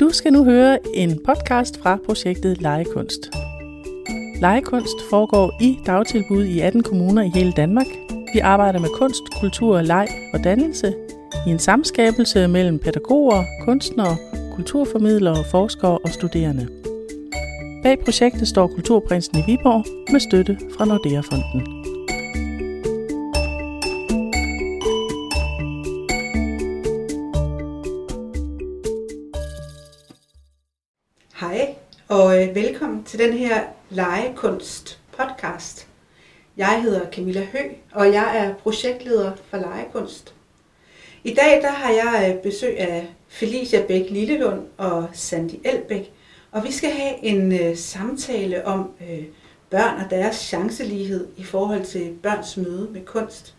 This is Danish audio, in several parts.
Du skal nu høre en podcast fra projektet Legekunst. Legekunst foregår i dagtilbud i 18 kommuner i hele Danmark. Vi arbejder med kunst, kultur, leg og dannelse i en samskabelse mellem pædagoger, kunstnere, kulturformidlere, forskere og studerende. Bag projektet står Kulturprinsen i Viborg med støtte fra Nordea-fonden. Velkommen til den her legekunst podcast. Jeg hedder Camilla Hø, og jeg er projektleder for legekunst. I dag der har jeg øh, besøg af Felicia Bæk Lillelund og Sandy Elbæk, og vi skal have en øh, samtale om øh, børn og deres chancelighed i forhold til børns møde med kunst.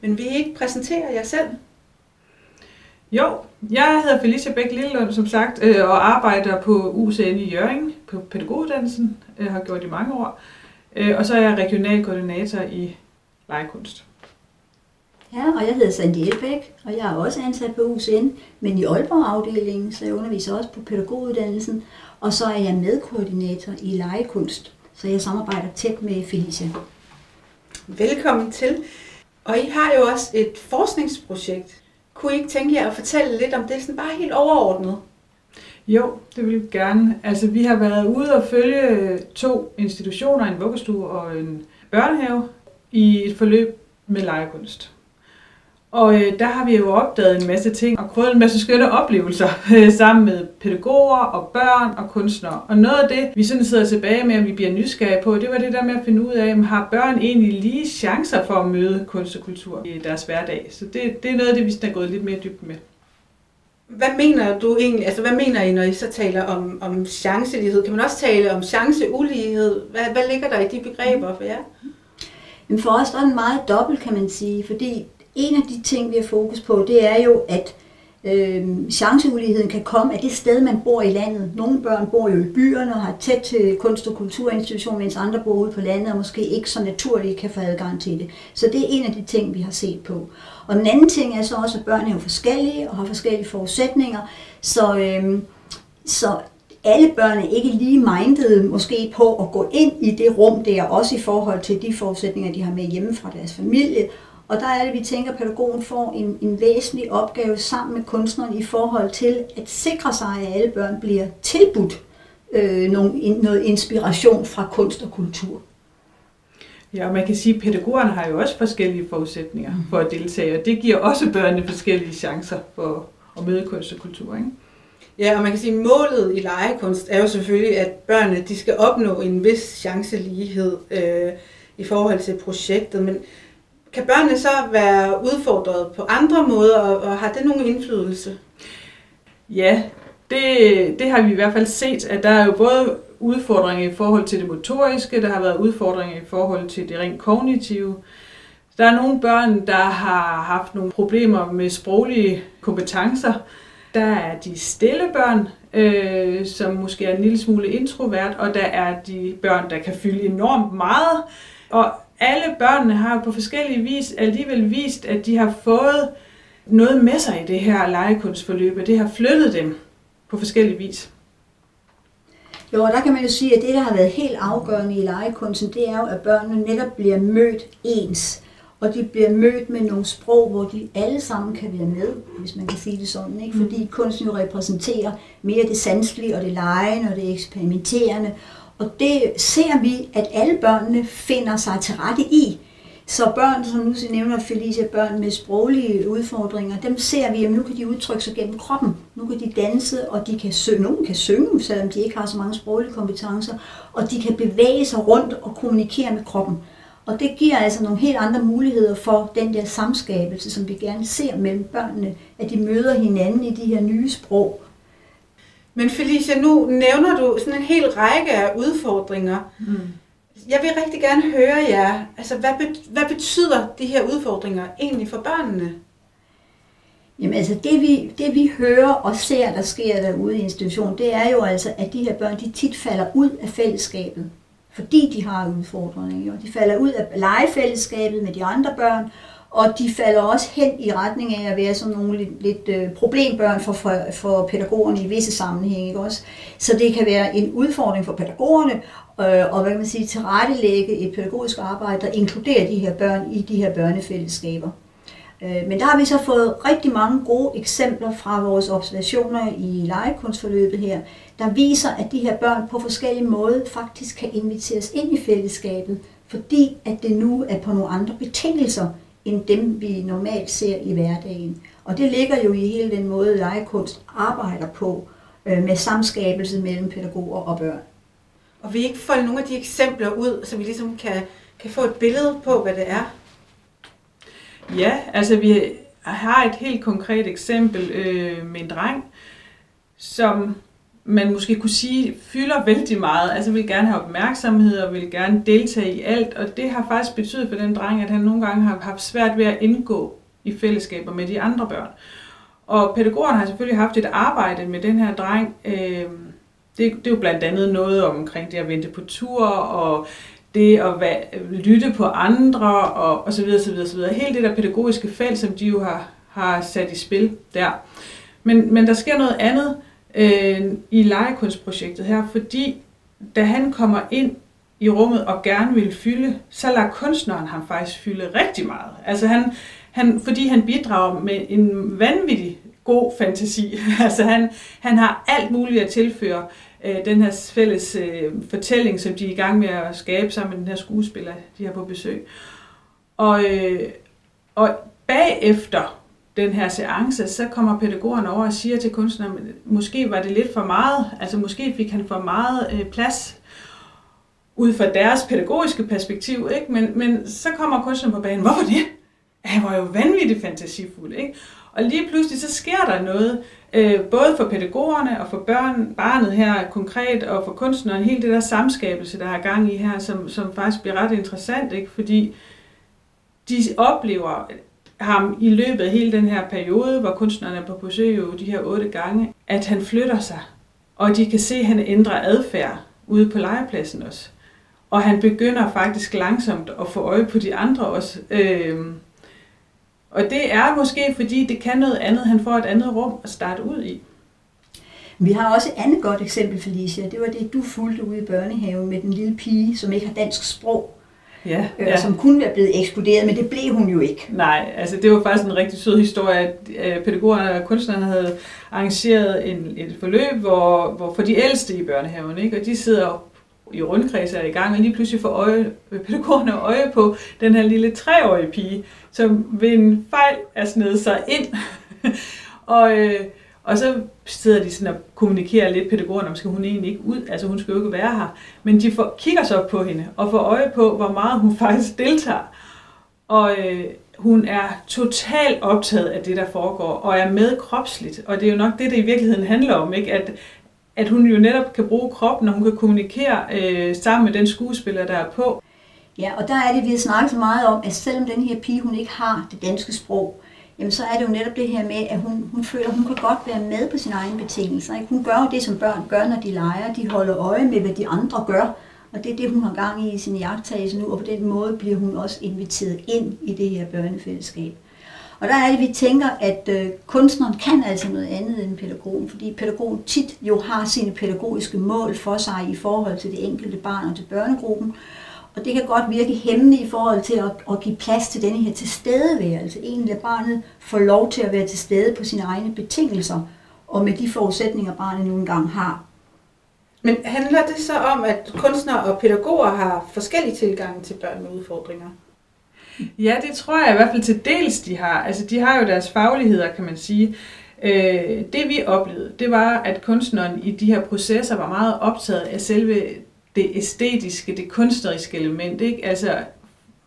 Men vi ikke præsentere jer selv? Jo, jeg hedder Felicia Bæk Lillelund, som sagt, øh, og arbejder på UCN i Jørgen på pædagoguddannelsen. Jeg har gjort det i mange år. Øh, og så er jeg regional koordinator i legekunst. Ja, og jeg hedder Sandy Elbæk, og jeg er også ansat på UCN, men i Aalborg-afdelingen, så jeg underviser også på pædagoguddannelsen, og så er jeg medkoordinator i legekunst, så jeg samarbejder tæt med Felicia. Velkommen til. Og I har jo også et forskningsprojekt. Kunne I ikke tænke jer at fortælle lidt om det, sådan bare helt overordnet? Jo, det vil vi gerne. Altså, vi har været ude og følge to institutioner, en vuggestue og en børnehave, i et forløb med legekunst. Og øh, der har vi jo opdaget en masse ting og prøvet en masse skønne oplevelser øh, sammen med pædagoger og børn og kunstnere. Og noget af det, vi sådan sidder tilbage med, at vi bliver nysgerrige på, det var det der med at finde ud af, om har børn egentlig lige chancer for at møde kunst og kultur i deres hverdag. Så det, det er noget af det, vi er gået lidt mere dybt med. Hvad mener du egentlig, altså hvad mener I, når I så taler om, om chancelighed? Kan man også tale om chanceulighed? Hvad, hvad ligger der i de begreber for jer? Men for os er den meget dobbelt, kan man sige, fordi en af de ting, vi har fokus på, det er jo, at øh, chanceuligheden kan komme af det sted, man bor i landet. Nogle børn bor jo i byerne og har tæt til kunst- og kulturinstitutioner, mens andre bor ude på landet og måske ikke så naturligt kan få adgang til det. Så det er en af de ting, vi har set på. Og den anden ting er så også, at børn er jo forskellige og har forskellige forudsætninger. Så, øh, så alle børn er ikke lige mindede måske på at gå ind i det rum der, også i forhold til de forudsætninger, de har med hjemme fra deres familie, og der er det, vi tænker, at pædagogen får en, en væsentlig opgave sammen med kunstneren i forhold til at sikre sig, at alle børn bliver tilbudt øh, nogle, noget inspiration fra kunst og kultur. Ja, og man kan sige, at pædagogerne har jo også forskellige forudsætninger mm. for at deltage, og det giver også børnene forskellige chancer for at møde kunst og kultur. Ikke? Ja, og man kan sige, at målet i legekunst er jo selvfølgelig, at børnene de skal opnå en vis chancelighed øh, i forhold til projektet, men kan børnene så være udfordret på andre måder, og og har det nogen indflydelse? Ja, det, det har vi i hvert fald set, at der er jo både udfordringer i forhold til det motoriske, der har været udfordringer i forhold til det rent kognitive. Der er nogle børn, der har haft nogle problemer med sproglige kompetencer. Der er de stille børn, øh, som måske er en lille smule introvert, og der er de børn, der kan fylde enormt meget. Og alle børnene har på forskellige vis alligevel vist, at de har fået noget med sig i det her legekunstforløb, og det har flyttet dem på forskellige vis. Jo, og der kan man jo sige, at det, der har været helt afgørende i legekunsten, det er jo, at børnene netop bliver mødt ens. Og de bliver mødt med nogle sprog, hvor de alle sammen kan være med, hvis man kan sige det sådan. Ikke? Fordi kunsten jo repræsenterer mere det sanselige og det legende og det eksperimenterende. Og det ser vi, at alle børnene finder sig til rette i. Så børn, som nu nævner Felicia, børn med sproglige udfordringer, dem ser vi, at nu kan de udtrykke sig gennem kroppen. Nu kan de danse, og de kan synge. Nogle kan synge, selvom de ikke har så mange sproglige kompetencer. Og de kan bevæge sig rundt og kommunikere med kroppen. Og det giver altså nogle helt andre muligheder for den der samskabelse, som vi gerne ser mellem børnene, at de møder hinanden i de her nye sprog, men Felicia, nu nævner du sådan en hel række af udfordringer. Mm. Jeg vil rigtig gerne høre jer. Altså, hvad, hvad betyder de her udfordringer egentlig for børnene? Jamen altså, det vi, det vi hører og ser, der sker derude i institutionen, det er jo altså, at de her børn, de tit falder ud af fællesskabet, fordi de har udfordringer. De falder ud af legefællesskabet med de andre børn, og de falder også hen i retning af at være sådan nogle lidt, lidt øh, problembørn for, for, for pædagogerne i visse sammenhænge. Ikke også? Så det kan være en udfordring for pædagogerne, øh, og hvad kan man sige, tilrettelægge et pædagogisk arbejde, der inkluderer de her børn i de her børnefællesskaber. Øh, men der har vi så fået rigtig mange gode eksempler fra vores observationer i legekunstforløbet her, der viser, at de her børn på forskellige måder faktisk kan inviteres ind i fællesskabet, fordi at det nu er på nogle andre betingelser, end dem vi normalt ser i hverdagen. Og det ligger jo i hele den måde, legekunst arbejder på, øh, med samskabelse mellem pædagoger og børn. Og vi ikke folde nogle af de eksempler ud, så vi ligesom kan, kan få et billede på, hvad det er? Ja, altså vi har et helt konkret eksempel øh, med en dreng, som man måske kunne sige, fylder vældig meget. Altså vil gerne have opmærksomhed og vil gerne deltage i alt. Og det har faktisk betydet for den dreng, at han nogle gange har haft svært ved at indgå i fællesskaber med de andre børn. Og pædagogerne har selvfølgelig haft et arbejde med den her dreng. Øh, det, det er jo blandt andet noget omkring det at vente på tur og det at lytte på andre og, og så videre, så videre, så videre. Hele det der pædagogiske felt, som de jo har, har sat i spil der. Men, men der sker noget andet øh, i legekunstprojektet her, fordi da han kommer ind i rummet og gerne vil fylde, så lader kunstneren ham faktisk fylde rigtig meget. Altså han, han, fordi han bidrager med en vanvittig god fantasi. altså han, han har alt muligt at tilføre øh, den her fælles øh, fortælling, som de er i gang med at skabe sammen med den her skuespiller, de har på besøg. Og, øh, og bagefter den her seance, så kommer pædagogerne over og siger til kunstneren, måske var det lidt for meget, altså måske fik han for meget øh, plads ud fra deres pædagogiske perspektiv, ikke? Men, men så kommer kunstneren på banen, hvorfor det? Han var jo vanvittigt fantasifuld, ikke? Og lige pludselig så sker der noget, øh, både for pædagogerne og for børn, barnet her konkret, og for kunstneren, hele det der samskabelse, der er gang i her, som, som faktisk bliver ret interessant, ikke? fordi de oplever ham i løbet af hele den her periode, hvor kunstneren er på besøg jo de her otte gange, at han flytter sig, og de kan se, at han ændrer adfærd ude på legepladsen også. Og han begynder faktisk langsomt at få øje på de andre også. Øhm, og det er måske, fordi det kan noget andet. Han får et andet rum at starte ud i. Vi har også et andet godt eksempel, Felicia. Det var det, du fulgte ude i børnehaven med den lille pige, som ikke har dansk sprog. Ja, øh, ja. Som kunne være blevet ekskluderet, men det blev hun jo ikke. Nej, altså det var faktisk en rigtig sød historie, at øh, pædagogerne og kunstnerne havde arrangeret en, et forløb, hvor, hvor for de ældste i børnehaven, ikke? og de sidder i rundkreds er i gang, og lige pludselig får øje, pædagogerne øje på den her lille treårige pige, som ved en fejl er snedet sig ind. og, øh, og så sidder de sådan og kommunikerer lidt pædagogerne, om skal hun egentlig ikke ud, altså hun skal jo ikke være her. Men de får, kigger så op på hende og får øje på, hvor meget hun faktisk deltager. Og øh, hun er totalt optaget af det, der foregår, og er med kropsligt. Og det er jo nok det, det i virkeligheden handler om, ikke? At, at hun jo netop kan bruge kroppen, og hun kan kommunikere øh, sammen med den skuespiller, der er på. Ja, og der er det, vi har snakket så meget om, at selvom den her pige, hun ikke har det danske sprog, jamen så er det jo netop det her med, at hun, hun føler, at hun kan godt være med på sine egne betingelser. Ikke? Hun gør jo det, som børn gør, når de leger. De holder øje med, hvad de andre gør. Og det er det, hun har gang i i sin jagttagelse nu, og på den måde bliver hun også inviteret ind i det her børnefællesskab. Og der er det, vi tænker, at øh, kunstneren kan altså noget andet end pædagogen, fordi pædagogen tit jo har sine pædagogiske mål for sig i forhold til det enkelte barn og til børnegruppen. Og det kan godt virke hæmmende i forhold til at, at give plads til denne her tilstedeværelse. Egentlig at barnet får lov til at være til stede på sine egne betingelser, og med de forudsætninger, barnet nu engang har. Men handler det så om, at kunstnere og pædagoger har forskellige tilgange til børn med udfordringer? Ja, det tror jeg i hvert fald til dels, de har. Altså, de har jo deres fagligheder, kan man sige. Øh, det vi oplevede, det var, at kunstneren i de her processer var meget optaget af selve det æstetiske, det kunstneriske element, ikke? Altså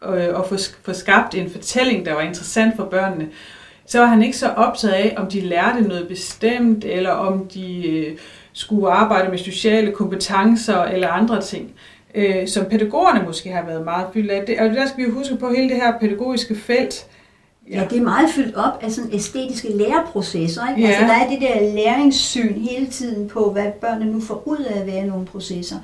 øh, at få, få skabt en fortælling, der var interessant for børnene. Så var han ikke så optaget af, om de lærte noget bestemt, eller om de øh, skulle arbejde med sociale kompetencer eller andre ting øh, som pædagogerne måske har været meget fyldt af. Det, og der skal vi jo huske på hele det her pædagogiske felt. Ja, ja det er meget fyldt op af sådan æstetiske læreprocesser. Ikke? Ja. Altså, der er det der læringssyn hele tiden på, hvad børnene nu får ud af at være nogle processer,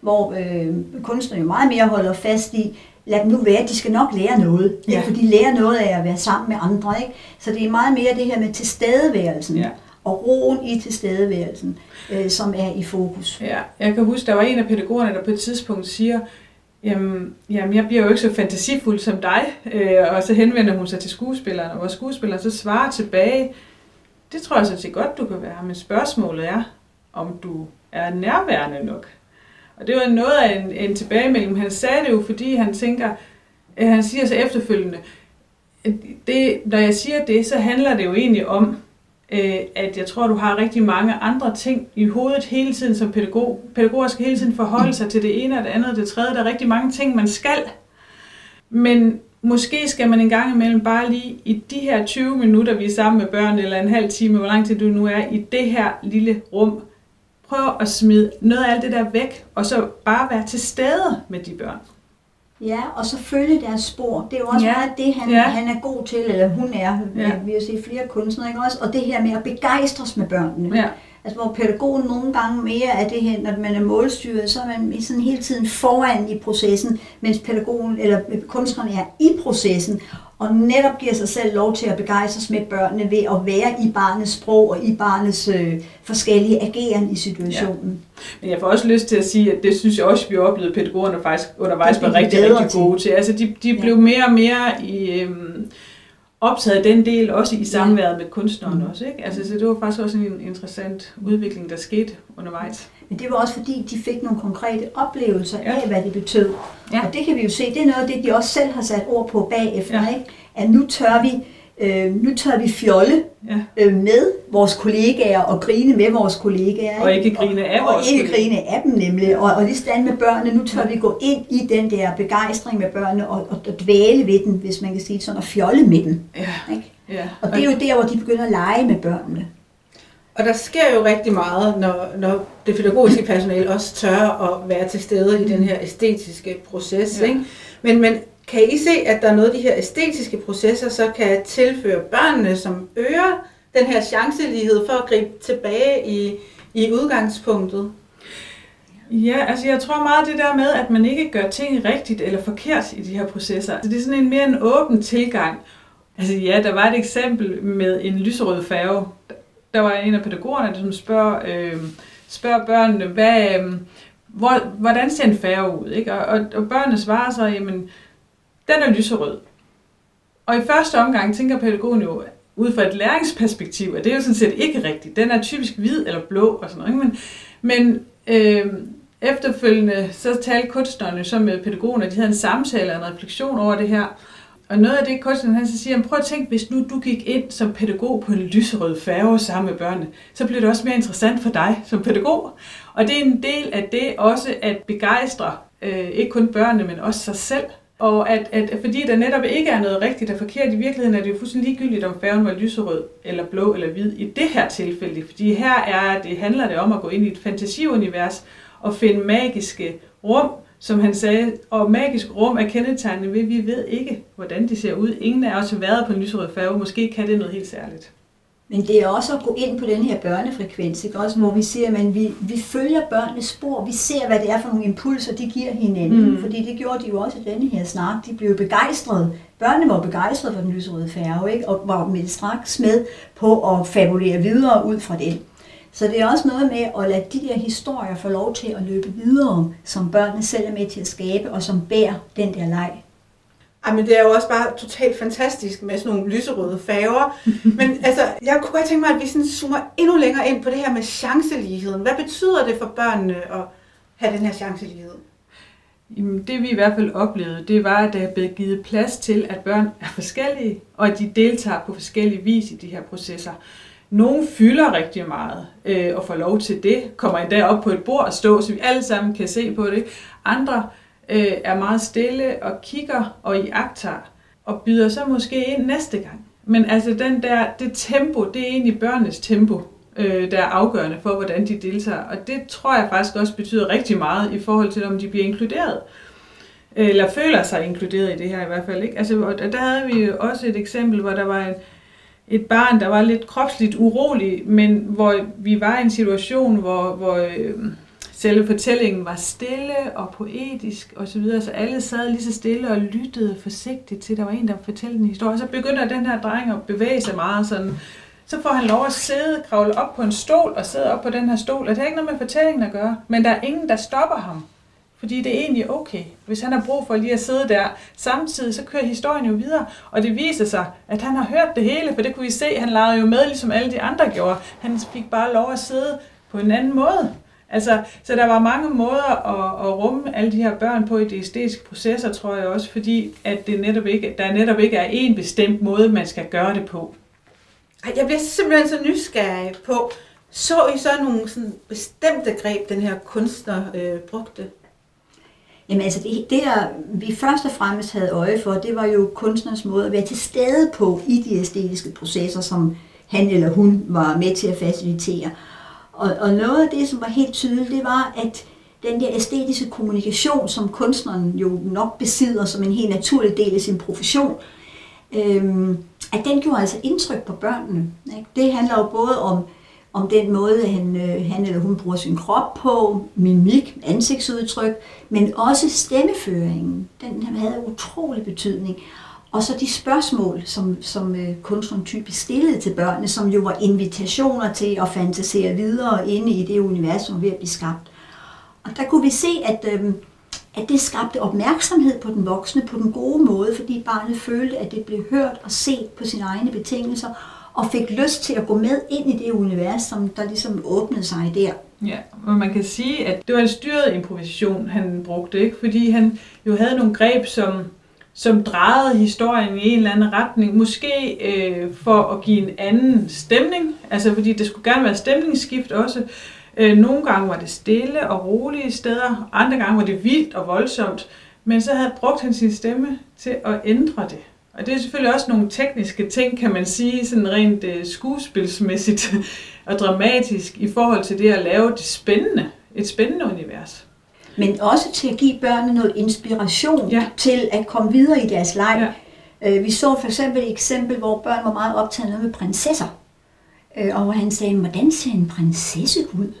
hvor øh, kunstnere jo meget mere holder fast i, lad dem nu være, de skal nok lære noget. Ja. Ja. For de lærer noget af at være sammen med andre. Ikke? Så det er meget mere det her med tilstedeværelsen. Ja. Og roen i tilstedeværelsen, øh, som er i fokus. Ja, jeg kan huske, der var en af pædagogerne, der på et tidspunkt siger, jamen, jamen jeg bliver jo ikke så fantasifuld som dig, øh, og så henvender hun sig til skuespilleren, og hvor skuespilleren så svarer tilbage, det tror jeg sådan set godt, du kan være, men spørgsmålet er, om du er nærværende nok. Og det var noget af en, en tilbagemelding. Han sagde det jo, fordi han tænker, øh, han siger så efterfølgende, det, når jeg siger det, så handler det jo egentlig om, øh, at jeg tror, du har rigtig mange andre ting i hovedet hele tiden som pædagog. Pædagoger skal hele tiden forholde sig til det ene og det andet og det tredje. Der er rigtig mange ting, man skal. Men måske skal man en gang imellem bare lige i de her 20 minutter, vi er sammen med børn, eller en halv time, hvor lang tid du nu er, i det her lille rum, prøv at smide noget af alt det der væk, og så bare være til stede med de børn. Ja, og så følge deres spor. Det er jo også Ja. meget det, han, Ja. han er god til, eller hun er. Ja. Vi har set flere kunstnere, ikke også? Og det her med at begejstres med børnene. Ja, Altså hvor pædagogen nogle gange mere er det her, når man er målstyret, så er man sådan hele tiden foran i processen, mens pædagogen eller kunstneren er i processen, og netop giver sig selv lov til at begejstres med børnene ved at være i barnets sprog og i barnets øh, forskellige ageren i situationen. men jeg får også lyst til at sige, at det synes jeg også, vi oplevede pædagogerne faktisk undervejs Det var rigtig, rigtig til. gode til. Altså de, de Ja. blev mere og mere i, øhm, optaget den del, også i samværet med kunstneren Mm. også. Ikke? Altså, så det var faktisk også en interessant udvikling, der skete undervejs. Men det var også fordi, de fik nogle konkrete oplevelser Ja. ja. af, hvad det betød. Ja. Ja. Og det kan vi jo se, det er noget af det, de også selv har sat ord på bagefter, Ja. ja. ikke? at nu tør vi øh, nu tør vi fjolle Ja. øh, med vores kollegaer og grine med vores kollegaer. Og ikke grine af og, vores Og ikke kollegaer. grine af dem nemlig. Og, og lige stand med børnene, nu tør vi gå ind i den der begejstring med børnene og, og, og dvæle ved den, hvis man kan sige sådan, og fjolle med dem. Ja. Ikke? ja. Og det er jo der, hvor de begynder at lege med børnene. Og der sker jo rigtig meget, når, når det pædagogiske personale også tør at være til stede i den her æstetiske proces. Ja. Ikke? Men, men kan I se, at der er noget af de her æstetiske processer, så kan tilføre børnene, som øger den her chancelighed for at gribe tilbage i, i udgangspunktet? Ja, altså jeg tror meget det der med, at man ikke gør ting rigtigt eller forkert i de her processer. Altså det er sådan en mere en åben tilgang. Altså ja, der var et eksempel med en lyserød færge. Der var en af pædagogerne, som ligesom spørger, øh, spørger børnene, hvad, øh, hvor, hvordan ser en færge ud? Ikke? Og, og, og børnene svarer så, jamen, den er lyserød. Og i første omgang tænker pædagogen jo, ud fra et læringsperspektiv, at det er jo sådan set ikke rigtigt. Den er typisk hvid eller blå og sådan noget. Ikke? Men, men øh, efterfølgende, så talte kunstnerne så med pædagogen, og de havde en samtale og en refleksion over det her. Og noget af det, kunstneren han så siger, jamen, prøv at tænke, hvis nu du gik ind som pædagog på en lyserød færge sammen med børnene, så bliver det også mere interessant for dig som pædagog. Og det er en del af det også at begejstre, øh, ikke kun børnene, men også sig selv. Og at, at, fordi der netop ikke er noget rigtigt og forkert, i virkeligheden er det jo fuldstændig ligegyldigt, om færgen var lyserød, eller blå, eller hvid i det her tilfælde. Fordi her er det, handler det om at gå ind i et fantasiunivers og finde magiske rum, som han sagde, og magisk rum er kendetegnende ved, at vi ved ikke, hvordan de ser ud. Ingen af os har været på en lyserød færge, måske kan det noget helt særligt. Men det er også at gå ind på den her børnefrekvens, ikke? Også, hvor vi ser, at vi, vi følger børnenes spor. Vi ser, hvad det er for nogle impulser, de giver hinanden. Mm. Fordi det gjorde de jo også i denne her snak. De blev begejstrede. Børnene var begejstrede for den lyserøde færge, ikke? og var med straks med på at fabulere videre ud fra den. Så det er også noget med at lade de der historier få lov til at løbe videre, som børnene selv er med til at skabe, og som bærer den der leg. Ej, men det er jo også bare totalt fantastisk med sådan nogle lyserøde farver. Men altså, jeg kunne godt tænke mig, at vi sådan zoomer endnu længere ind på det her med chanceligheden. Hvad betyder det for børnene at have den her chancelighed? Jamen, det vi i hvert fald oplevede, det var, at der er blevet givet plads til, at børn er forskellige, og at de deltager på forskellige vis i de her processer. Nogle fylder rigtig meget øh, og får lov til det, kommer endda op på et bord og stå, så vi alle sammen kan se på det. Andre øh, er meget stille og kigger og iagtager og byder så måske ind næste gang. Men altså den der, det tempo, det er egentlig børnenes tempo, øh, der er afgørende for, hvordan de deltager. Og det tror jeg faktisk også betyder rigtig meget i forhold til, om de bliver inkluderet. Eller føler sig inkluderet i det her i hvert fald. Ikke? Altså, og der havde vi jo også et eksempel, hvor der var en, et barn, der var lidt kropsligt urolig, men hvor vi var i en situation, hvor, hvor øh, selve fortællingen var stille og poetisk osv., så, videre, så alle sad lige så stille og lyttede forsigtigt til, at der var en, der fortalte en historie. Så begynder den her dreng at bevæge sig meget sådan, så får han lov at sidde, kravle op på en stol og sidde op på den her stol. Og det har ikke noget med fortællingen at gøre, men der er ingen, der stopper ham. Fordi det er egentlig okay, hvis han har brug for lige at sidde der. Samtidig så kører historien jo videre, og det viser sig, at han har hørt det hele, for det kunne vi se, han legede jo med, ligesom alle de andre gjorde. Han fik bare lov at sidde på en anden måde. Altså, så der var mange måder at, at rumme alle de her børn på i de æstetiske processer, tror jeg også, fordi at det netop ikke, der netop ikke er en bestemt måde, man skal gøre det på. Jeg bliver simpelthen så nysgerrig på, så I så nogle sådan bestemte greb, den her kunstner øh, brugte? Jamen altså, det, det der vi først og fremmest havde øje for, det var jo kunstnerens måde at være til stede på i de æstetiske processer, som han eller hun var med til at facilitere. Og, og noget af det, som var helt tydeligt, det var, at den der æstetiske kommunikation, som kunstneren jo nok besidder som en helt naturlig del af sin profession, øhm, at den gjorde altså indtryk på børnene. Ikke? Det handler jo både om, om den måde, han, øh, han eller hun bruger sin krop på, mimik, ansigtsudtryk, men også stemmeføringen. Den havde utrolig betydning. Og så de spørgsmål, som, som øh, kunstneren typisk stillede til børnene, som jo var invitationer til at fantasere videre inde i det univers, som var ved at blive skabt. Og der kunne vi se, at, øh, at det skabte opmærksomhed på den voksne på den gode måde, fordi barnet følte, at det blev hørt og set på sine egne betingelser, og fik lyst til at gå med ind i det univers, som der ligesom åbnede sig der. Ja, og man kan sige, at det var en styret improvisation, han brugte, ikke? fordi han jo havde nogle greb, som som drejede historien i en eller anden retning, måske øh, for at give en anden stemning, altså fordi det skulle gerne være stemningsskift også. Øh, nogle gange var det stille og rolige steder, andre gange var det vildt og voldsomt, men så havde brugt han sin stemme til at ændre det. Og det er selvfølgelig også nogle tekniske ting, kan man sige, sådan rent øh, skuespilsmæssigt og dramatisk i forhold til det at lave det spændende, et spændende univers men også til at give børnene noget inspiration ja. til at komme videre i deres leg. Ja. Øh, vi så for eksempel et eksempel, hvor børn var meget optaget med prinsesser. Øh, og hvor han sagde, hvordan ser en prinsesse ud?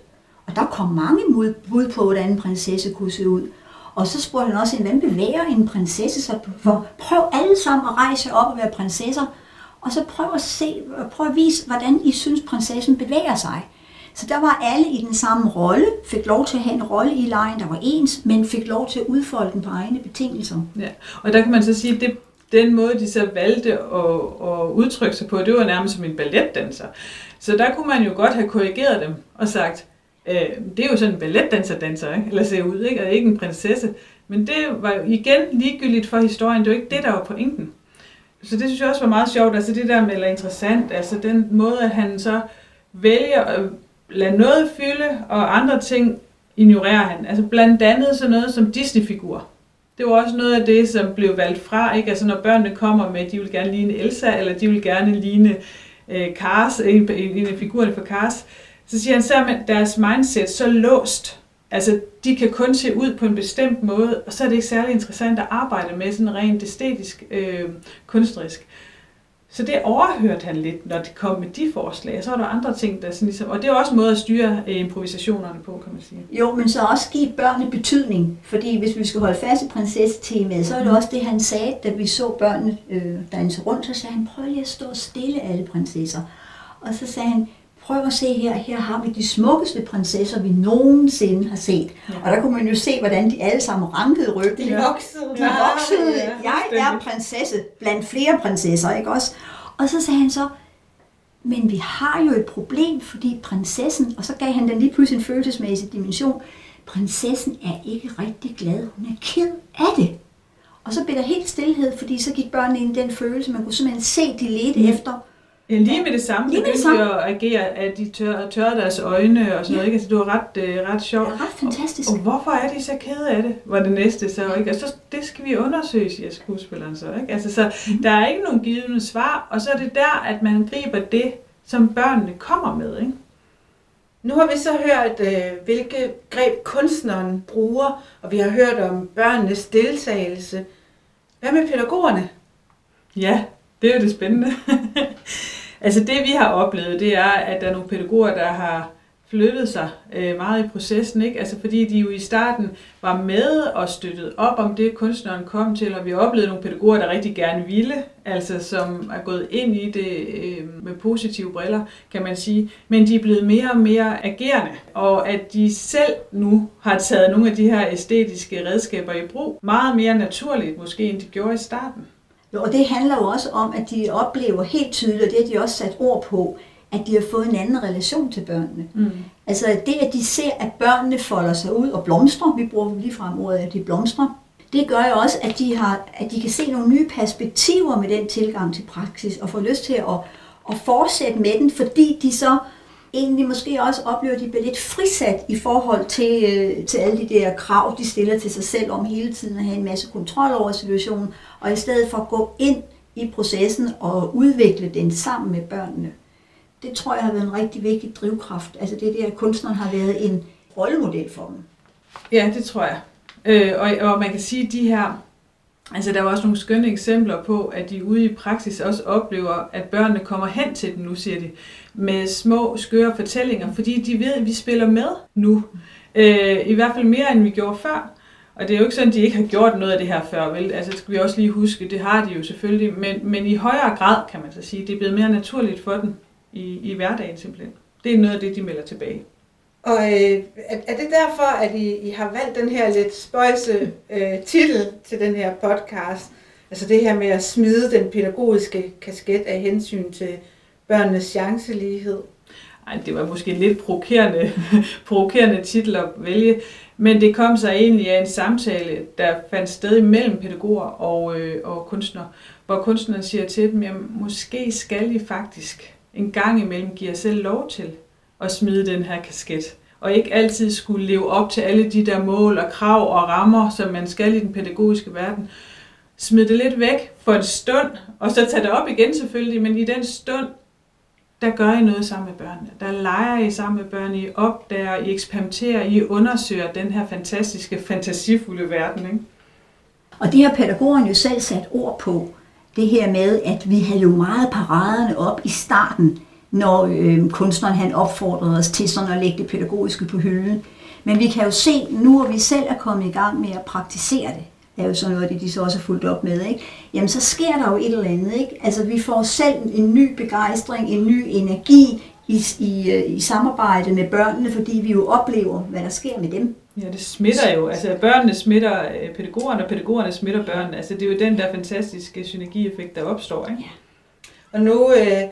Og der kom mange bud på, hvordan en prinsesse kunne se ud. Og så spurgte han også, hvordan bevæger en prinsesse sig? For prøv alle sammen at rejse op og være prinsesser, og så prøv at se, prøv at vise, hvordan I synes, prinsessen bevæger sig. Så der var alle i den samme rolle, fik lov til at have en rolle i lejen, der var ens, men fik lov til at udfolde den på egne betingelser. Ja, og der kan man så sige, at det, den måde, de så valgte at, at udtrykke sig på, det var nærmest som en balletdanser. Så der kunne man jo godt have korrigeret dem og sagt, øh, det er jo sådan en balletdanser-danser, ikke? eller ser ud, ikke? og ikke en prinsesse. Men det var jo igen ligegyldigt for historien, det var ikke det, der var pointen. Så det synes jeg også var meget sjovt, altså det der med, eller interessant, altså den måde, at han så vælger at lade noget fylde, og andre ting ignorerer han. Altså blandt andet sådan noget som Disney-figurer. Det var også noget af det, som blev valgt fra, ikke? Altså når børnene kommer med, de vil gerne ligne Elsa, eller de vil gerne ligne øh, Cars, en, en af figurerne for Cars, så siger han, så er deres mindset så låst, Altså, de kan kun se ud på en bestemt måde, og så er det ikke særlig interessant at arbejde med sådan rent æstetisk, øh, kunstnerisk. Så det overhørte han lidt, når det kom med de forslag. Og så var der andre ting, der sådan ligesom... Og det er også en måde at styre øh, improvisationerne på, kan man sige. Jo, men så også give børnene betydning. Fordi hvis vi skal holde fast i prinsessetemaet, så er det mm. også det, han sagde, da vi så børnene øh, danse rundt. Så sagde han, prøv lige at stå stille, alle prinsesser. Og så sagde han, prøv at se her, her har vi de smukkeste prinsesser, vi nogensinde har set. Ja. Og der kunne man jo se, hvordan de alle sammen rankede ryggen. De voksede. De voksede. Ja, jeg er prinsesse blandt flere prinsesser, ikke også? Og så sagde han så, men vi har jo et problem, fordi prinsessen, og så gav han den lige pludselig en følelsesmæssig dimension, prinsessen er ikke rigtig glad, hun er ked af det. Og så blev der helt stillhed, fordi så gik børnene ind i den følelse, man kunne simpelthen se, de ledte mm. efter, Ja, lige med det samme lige begyndte de at agere, at de tør, tørrede deres øjne og sådan ja. noget. Ikke? Altså, det var ret, øh, ret sjovt. Ja, ret fantastisk. Og, og, hvorfor er de så kede af det, var det næste så. Ikke? Og så, det skal vi undersøge, siger skuespilleren så. Ikke? Altså, så mm. der er ikke nogen givende svar, og så er det der, at man griber det, som børnene kommer med. Ikke? Nu har vi så hørt, øh, hvilke greb kunstneren bruger, og vi har hørt om børnenes deltagelse. Hvad med pædagogerne? Ja, det er jo det spændende. Altså det vi har oplevet, det er, at der er nogle pædagoger, der har flyttet sig øh, meget i processen, ikke? Altså fordi de jo i starten var med og støttede op om det, kunstneren kom til, og vi oplevede nogle pædagoger, der rigtig gerne ville, altså som er gået ind i det øh, med positive briller, kan man sige, men de er blevet mere og mere agerende, og at de selv nu har taget nogle af de her æstetiske redskaber i brug, meget mere naturligt måske, end de gjorde i starten. Jo, og det handler jo også om, at de oplever helt tydeligt, og det har de også sat ord på, at de har fået en anden relation til børnene. Mm. Altså det, at de ser, at børnene folder sig ud og blomstrer, vi bruger lige frem ordet, at de blomstrer, det gør jo også, at de, har, at de kan se nogle nye perspektiver med den tilgang til praksis, og få lyst til at, at fortsætte med den, fordi de så egentlig måske også oplever, at de bliver lidt frisat i forhold til, øh, til alle de der krav, de stiller til sig selv om hele tiden at have en masse kontrol over situationen, og i stedet for at gå ind i processen og udvikle den sammen med børnene det tror jeg har været en rigtig vigtig drivkraft. Altså det der, at kunstneren har været en rollemodel for dem. Ja, det tror jeg. Øh, og, og man kan sige, at de her, altså der var også nogle skønne eksempler på, at de ude i praksis også oplever, at børnene kommer hen til dem nu, siger de, med små, skøre fortællinger, fordi de ved, at vi spiller med nu. Øh, I hvert fald mere, end vi gjorde før. Og det er jo ikke sådan, at de ikke har gjort noget af det her før, vel? Altså, det skal vi også lige huske, det har de jo selvfølgelig, men, men i højere grad, kan man så sige, det er blevet mere naturligt for dem i, i hverdagen simpelthen. Det er noget af det, de melder tilbage. Og øh, er, er det derfor, at I, I har valgt den her lidt spøjse øh, titel til den her podcast? Altså det her med at smide den pædagogiske kasket af hensyn til børnenes chancelighed? Ej, det var måske lidt provokerende, provokerende titel at vælge, men det kom sig egentlig af en samtale, der fandt sted mellem pædagoger og, øh, og kunstnere, hvor kunstneren siger til dem, at måske skal I faktisk en gang imellem giver selv lov til at smide den her kasket. Og ikke altid skulle leve op til alle de der mål og krav og rammer, som man skal i den pædagogiske verden. Smid det lidt væk for en stund, og så tage det op igen selvfølgelig, men i den stund, der gør I noget sammen med børnene. Der leger I sammen med børnene, I opdager, I eksperimenterer, I undersøger den her fantastiske, fantasifulde verden. Ikke? Og det har pædagogerne jo selv sat ord på det her med, at vi havde jo meget paraderne op i starten, når øh, kunstneren han opfordrede os til sådan at lægge det pædagogiske på hylden. Men vi kan jo se, nu hvor vi selv er kommet i gang med at praktisere det, det er jo sådan noget, det de så også har fulgt op med, ikke? jamen så sker der jo et eller andet. Ikke? Altså vi får selv en ny begejstring, en ny energi i, i, øh, i samarbejde med børnene, fordi vi jo oplever, hvad der sker med dem. Ja, det smitter jo. Altså børnene smitter øh, pædagogerne, og pædagogerne smitter børnene. Altså det er jo den der fantastiske synergieffekt, der opstår. Ikke? Ja. Og nu, øh,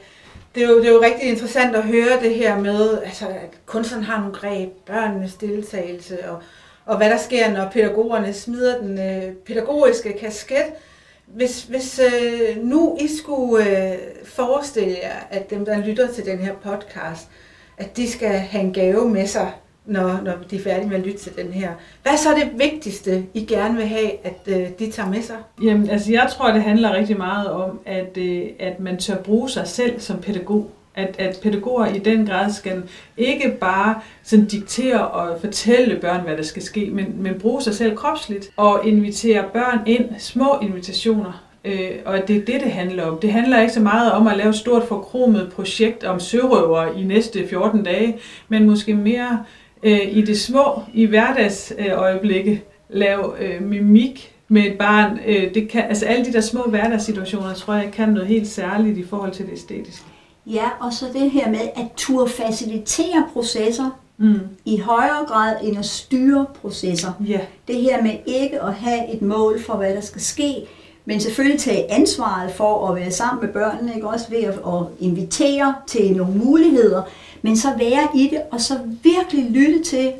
det, er jo, det er jo rigtig interessant at høre det her med, altså, at kunstneren har nogle greb, børnenes deltagelse, og, og hvad der sker, når pædagogerne smider den øh, pædagogiske kasket. Hvis, hvis øh, nu I skulle øh, forestille jer, at dem, der lytter til den her podcast, at de skal have en gave med sig når, når de er færdige med at lytte til den her. Hvad er så det vigtigste, I gerne vil have, at øh, de tager med sig? Jamen, altså jeg tror, det handler rigtig meget om, at, øh, at man tør bruge sig selv som pædagog. At, at pædagoger i den grad skal ikke bare sådan diktere og fortælle børn, hvad der skal ske, men, men bruge sig selv kropsligt og invitere børn ind, små invitationer, Øh, og det er det, det handler om. Det handler ikke så meget om at lave et stort forkromet projekt om sørøver i næste 14 dage, men måske mere øh, i det små, i hverdagsøjeblikke, lave øh, mimik med et barn. Øh, det kan, altså alle de der små hverdagssituationer, tror jeg, kan noget helt særligt i forhold til det æstetiske. Ja, og så det her med at turde facilitere processer mm. i højere grad end at styre processer. Ja. Det her med ikke at have et mål for, hvad der skal ske, men selvfølgelig tage ansvaret for at være sammen med børnene, ikke? også ved at, at invitere til nogle muligheder, men så være i det, og så virkelig lytte til,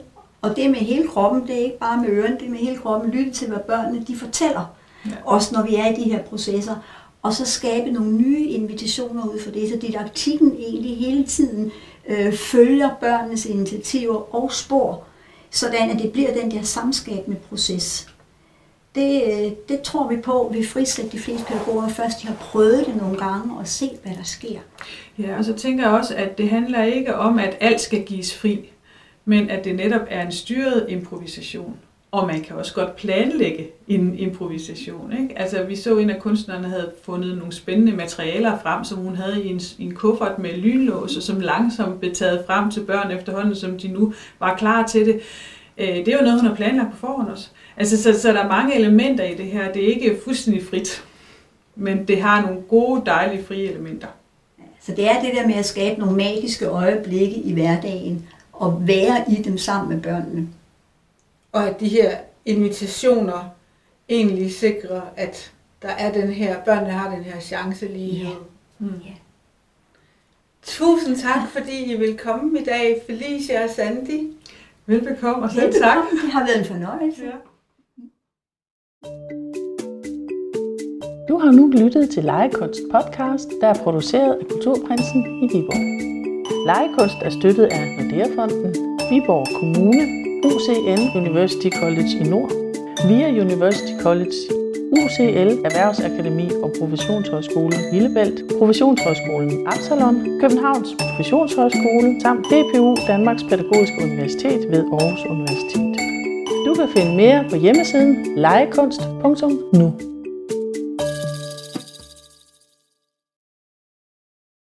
og det med hele kroppen, det er ikke bare med ørerne, det er med hele kroppen, lytte til, hvad børnene de fortæller, ja. også når vi er i de her processer, og så skabe nogle nye invitationer ud for det, så didaktikken egentlig hele tiden øh, følger børnenes initiativer og spor, sådan at det bliver den der samskabende proces. Det, øh, det tror vi på, vi frisætter de fleste pædagoger, først de har prøvet det nogle gange og set, hvad der sker. Ja, og så tænker jeg også, at det handler ikke om, at alt skal gives fri, men at det netop er en styret improvisation. Og man kan også godt planlægge en improvisation. Ikke? Altså, vi så en af kunstnerne havde fundet nogle spændende materialer frem, som hun havde i en, i en kuffert med lynlås, og som langsomt blev taget frem til børn efterhånden, som de nu var klar til det. Øh, det er jo noget, hun har planlagt på forhånd også. Altså, så, så der er mange elementer i det her. Det er ikke fuldstændig frit, men det har nogle gode, dejlige, frie elementer. Så det er det der med at skabe nogle magiske øjeblikke i hverdagen, og være i dem sammen med børnene. Og at de her invitationer egentlig sikrer, at der er den her, børnene har den her chance lige Ja. Mm. Ja. Tusind tak, fordi I vil komme i dag, Felicia og Sandy. Velbekomme, og selv tak. Det har været en fornøjelse. Ja. Du har nu lyttet til Legekunst podcast, der er produceret af Kulturprinsen i Viborg. Legekunst er støttet af Nordea-fonden, Viborg Kommune, UCN University College i Nord, VIA University College, UCL Erhvervsakademi og Professionshøjskolen Lillebælt, Professionshøjskolen Absalon, Københavns Professionshøjskole samt DPU Danmarks Pædagogiske Universitet ved Aarhus Universitet. Du kan finde mere på hjemmesiden legekunst.nu.